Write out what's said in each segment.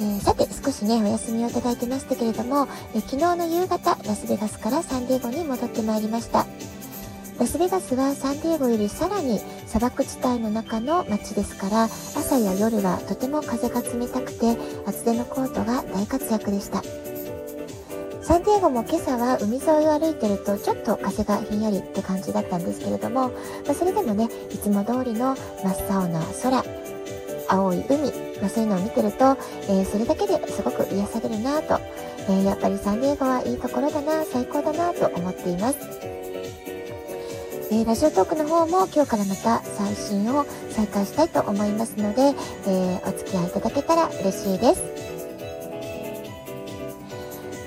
えー、さて、少しね、お休みをいただいてましたけれども、えー、昨日の夕方、ラスベガスからサンディエゴに戻ってまいりました。ラスベガスはサンディエゴよりさらに砂漠地帯の中の街ですから、朝や夜はとても風が冷たくて、厚手のコートが大活躍でした。サンディエゴも今朝は海沿いを歩いてるとちょっと風がひんやりって感じだったんですけれども、まあ、それでもね、いつも通りの真っ青な空、青い海、まあ、そういうのを見てると、えー、それだけですごく癒されるなと、えー、やっぱりサンディエゴはいいところだな、最高だなと思っています。えー、ラジオトークの方も今日からまた最新を再開したいと思いますので、えお付き合いいただけたら嬉しいです。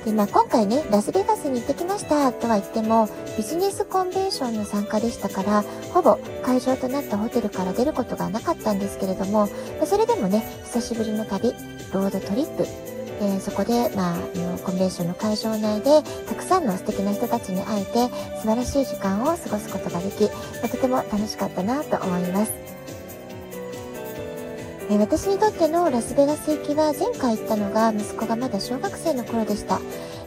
で、まあ、今回ね、ラスベガスに行ってきましたとは言っても、ビジネスコンベンションの参加でしたから、ほぼ会場となったホテルから出ることがなかったんですけれども、それでもね、久しぶりの旅、ロードトリップ、え、そこで、まあ、コンベンションの会場内で、たくさんの素敵な人たちに会えて、素晴らしい時間を過ごすことができ、まあ、とても楽しかったなと思います。え私にとってのラスベガス行きは前回行ったのが息子がまだ小学生の頃でした。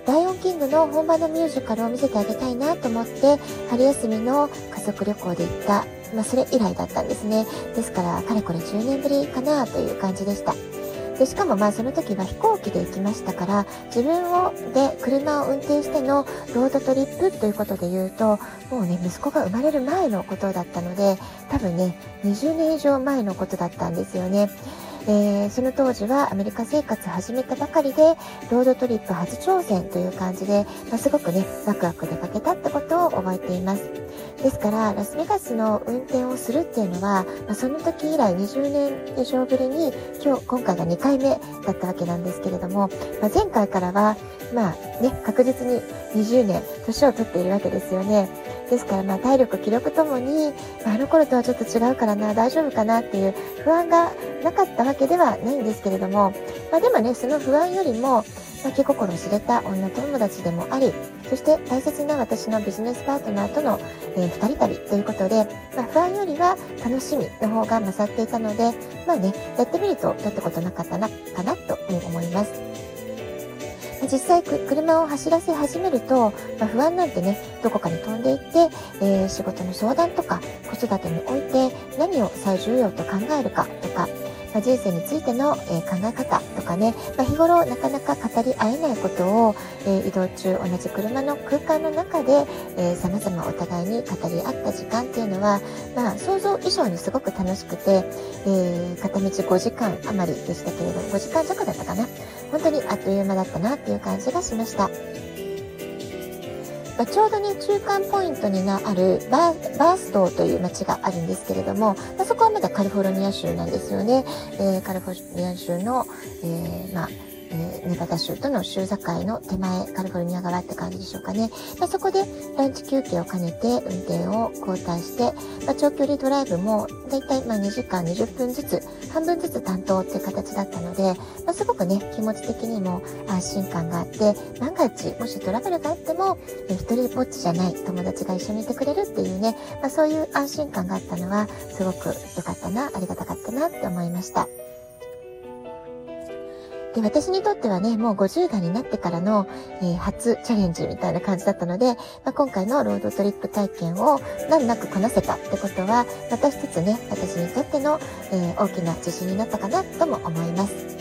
ライオンキングの本場のミュージカルを見せてあげたいなと思って春休みの家族旅行で行った、まあ、それ以来だったんですね。ですからかれこれ10年ぶりかなという感じでした。でしかもまあその時は飛行機で行きましたから自分をで車を運転してのロードトリップということで言うともうね息子が生まれる前のことだったので多分ね20年以上前のことだったんですよね。えー、その当時はアメリカ生活始めたばかりで、ロードトリップ初挑戦という感じで、まあ、すごくね、ワクワク出かけたってことを覚えています。ですから、ラスベガスの運転をするっていうのは、まあ、その時以来20年以上ぶりに、今日、今回が2回目だったわけなんですけれども、まあ、前回からは、まあね、確実に20年、年を取っているわけですよね。ですから、まあ、体力、気力ともに、まあ、あの頃とはちょっと違うからな、大丈夫かなっていう不安がなかったわけではないんですけれども、まあ、でもね、その不安よりも、まあ、気心知れた女友達でもあり、そして大切な私のビジネスパートナーとの、えー、人旅ということで、まあ、不安よりは楽しみの方が勝っていたので、まあね、やってみるとどってことなかったな、かなと思います。実際車を走らせ始めると、まあ、不安なんてね、どこかに飛んでいって、えー、仕事の相談とか子育てにおいて何を最重要と考えるかとか、まあ、人生についての、え、考え方とかね、まあ、日頃なかなか語り合えないことを、え、移動中同じ車の空間の中で、えー、様々お互いに語り合った時間っていうのは、まあ、想像以上にすごく楽しくて、えー、片道5時間余りでしたけれど、5時間弱だったかな。本当にあっという間だったなっていう感じがしました。まちょうどね、中間ポイントになあるバーストという街があるんですけれども、まあ、そこはまだカリフォルニア州なんですよね。えー、カリフォルニア州の、えー、まあ、えー、ネバダ州との州境の手前、カリフォルニア側って感じでしょうかね。まあ、そこでランチ休憩を兼ねて運転を交代して、まあ、長距離ドライブもだいたいま2時間20分ずつ、半分ずつ担当っていう形だったので、まあ、すごくね、気持ち的にも安心感があって、万が一、もしトラブルがあっても、えー、一人ぼっちじゃない友達が一緒にいてくれるっていうね、ま、そういう安心感があったのは、すごく良かったな、ありがたかったなって思いました。で、私にとってはね、もう50代になってからの、えー、初チャレンジみたいな感じだったので、まあ、今回のロードトリップ体験を難なくこなせたってことは、また一つね、私にとっての、えー、大きな自信になったかなとも思います。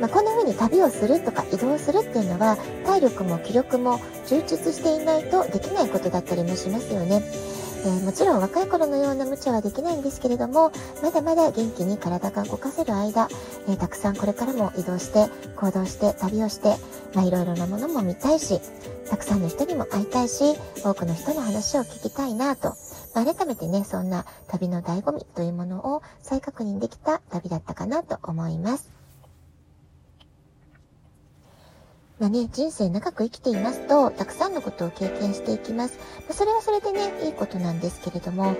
まあ、こんな風に旅をするとか移動するっていうのは、体力も気力も充実していないとできないことだったりもしますよね。えー、もちろん若い頃のような無茶はできないんですけれども、まだまだ元気に体が動かせる間、えー、たくさんこれからも移動して、行動して、旅をして、まあ、いろいろなものも見たいし、たくさんの人にも会いたいし、多くの人の話を聞きたいなと、まあ、改めてね、そんな旅の醍醐味というものを再確認できた旅だったかなと思います。まあね、人生長く生きていますと、たくさんのことを経験していきます。まあ、それはそれでね、いいことなんですけれども、わ、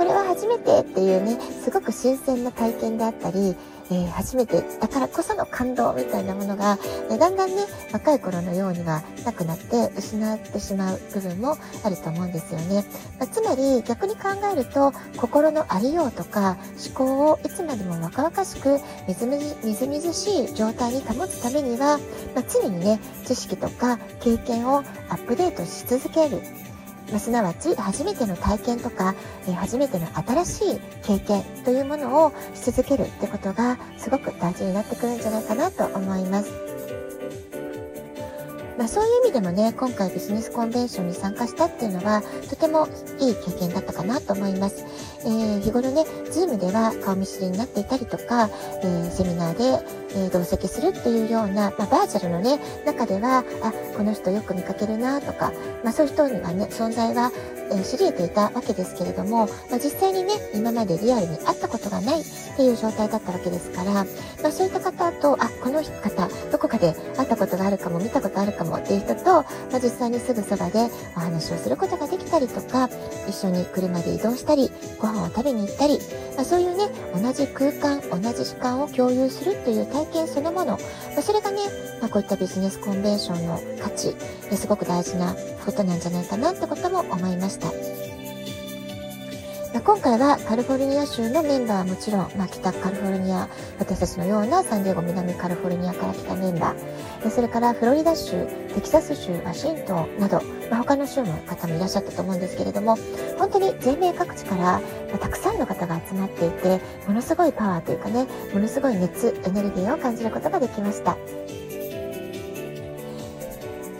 これは初めてっていうね、すごく新鮮な体験であったり、えー、初めてだからこその感動みたいなものが、え、だんだんね、若い頃のようにはなくなって失ってしまう部分もあると思うんですよね。まあ、つまり逆に考えると、心のありようとか思考をいつまでも若々しくみずみずみずみずしい状態に保つためには、まあ、常にね、知識とか経験をアップデートし続ける。ま、すなわち初めての体験とか、え、初めての新しい経験というものをし続けるってことがすごく大事になってくるんじゃないかなと思います。まあ、そういう意味でもね、今回ビジネスコンベンションに参加したっていうのは、とてもいい経験だったかなと思います。えー、日頃ね、ズームでは顔見知りになっていたりとか、えー、セミナーで、えー、同席するっていうような、まあ、バーチャルのね、中では、あ、この人よく見かけるなとか、まあ、そういう人にはね、存在は、えー、知り得ていたわけですけれども、まあ、実際にね、今までリアルに会ったことがないっていう状態だったわけですから、まあ、そういった方と、あ、この方、どこかで会ったことがあるかも、見たことあるかも、っていう人と、まあ、実際にすぐそばでお話をすることができたりとか、一緒に車で移動したり、ご飯を食べに行ったり、まあ、そういうね、同じ空間、同じ時間を共有するっていう体験そのもの、ま、それがね、まあ、こういったビジネスコンベンションの価値、すごく大事なことなんじゃないかなってことも思いました。今回はカリフォルニア州のメンバーはもちろん、まあ、北カリフォルニア、私たちのようなサンディエゴ南カリフォルニアから来たメンバー、それからフロリダ州、テキサス州、ワシントンなど、まあ、他の州の方もいらっしゃったと思うんですけれども、本当に全米各地から、まあ、たくさんの方が集まっていて、ものすごいパワーというかね、ものすごい熱、エネルギーを感じることができました。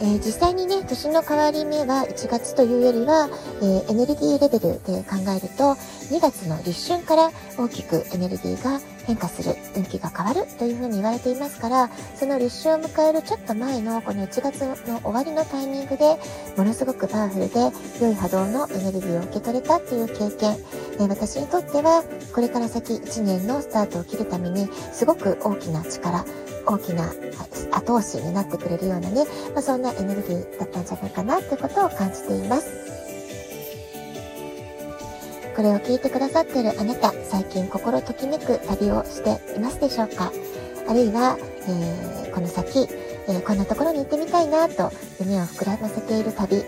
えー、実際にね、年の変わり目は1月というよりは、えー、エネルギーレベルで考えると、2月の立春から大きくエネルギーが変化する、運気が変わるというふうに言われていますから、その立春を迎えるちょっと前のこの1月の終わりのタイミングで、ものすごくパワフルで良い波動のエネルギーを受け取れたっていう経験、え、私にとっては、これから先1年のスタートを切るために、すごく大きな力、大きな後押しになってくれるようなね、まあ、そんなエネルギーだったんじゃないかなってことを感じています。これを聞いてくださっているあなた、最近心ときめく旅をしていますでしょうか？あるいは、えー、この先、えー、こんなところに行ってみたいなと夢を膨らませている旅、え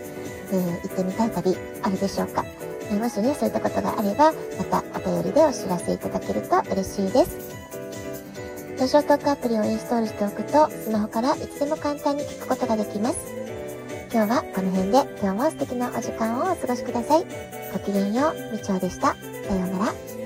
ー、行ってみたい旅あるでしょうか、えもしね、そういったことがあれば、またお便りでお知らせいただけると嬉しいです。ラジオトークアプリをインストールしておくと、スマホからいつでも簡単に聞くことができます。今日はこの辺で今日も素敵なお時間をお過ごしください。ごきげんよう、みちおでした。さようなら。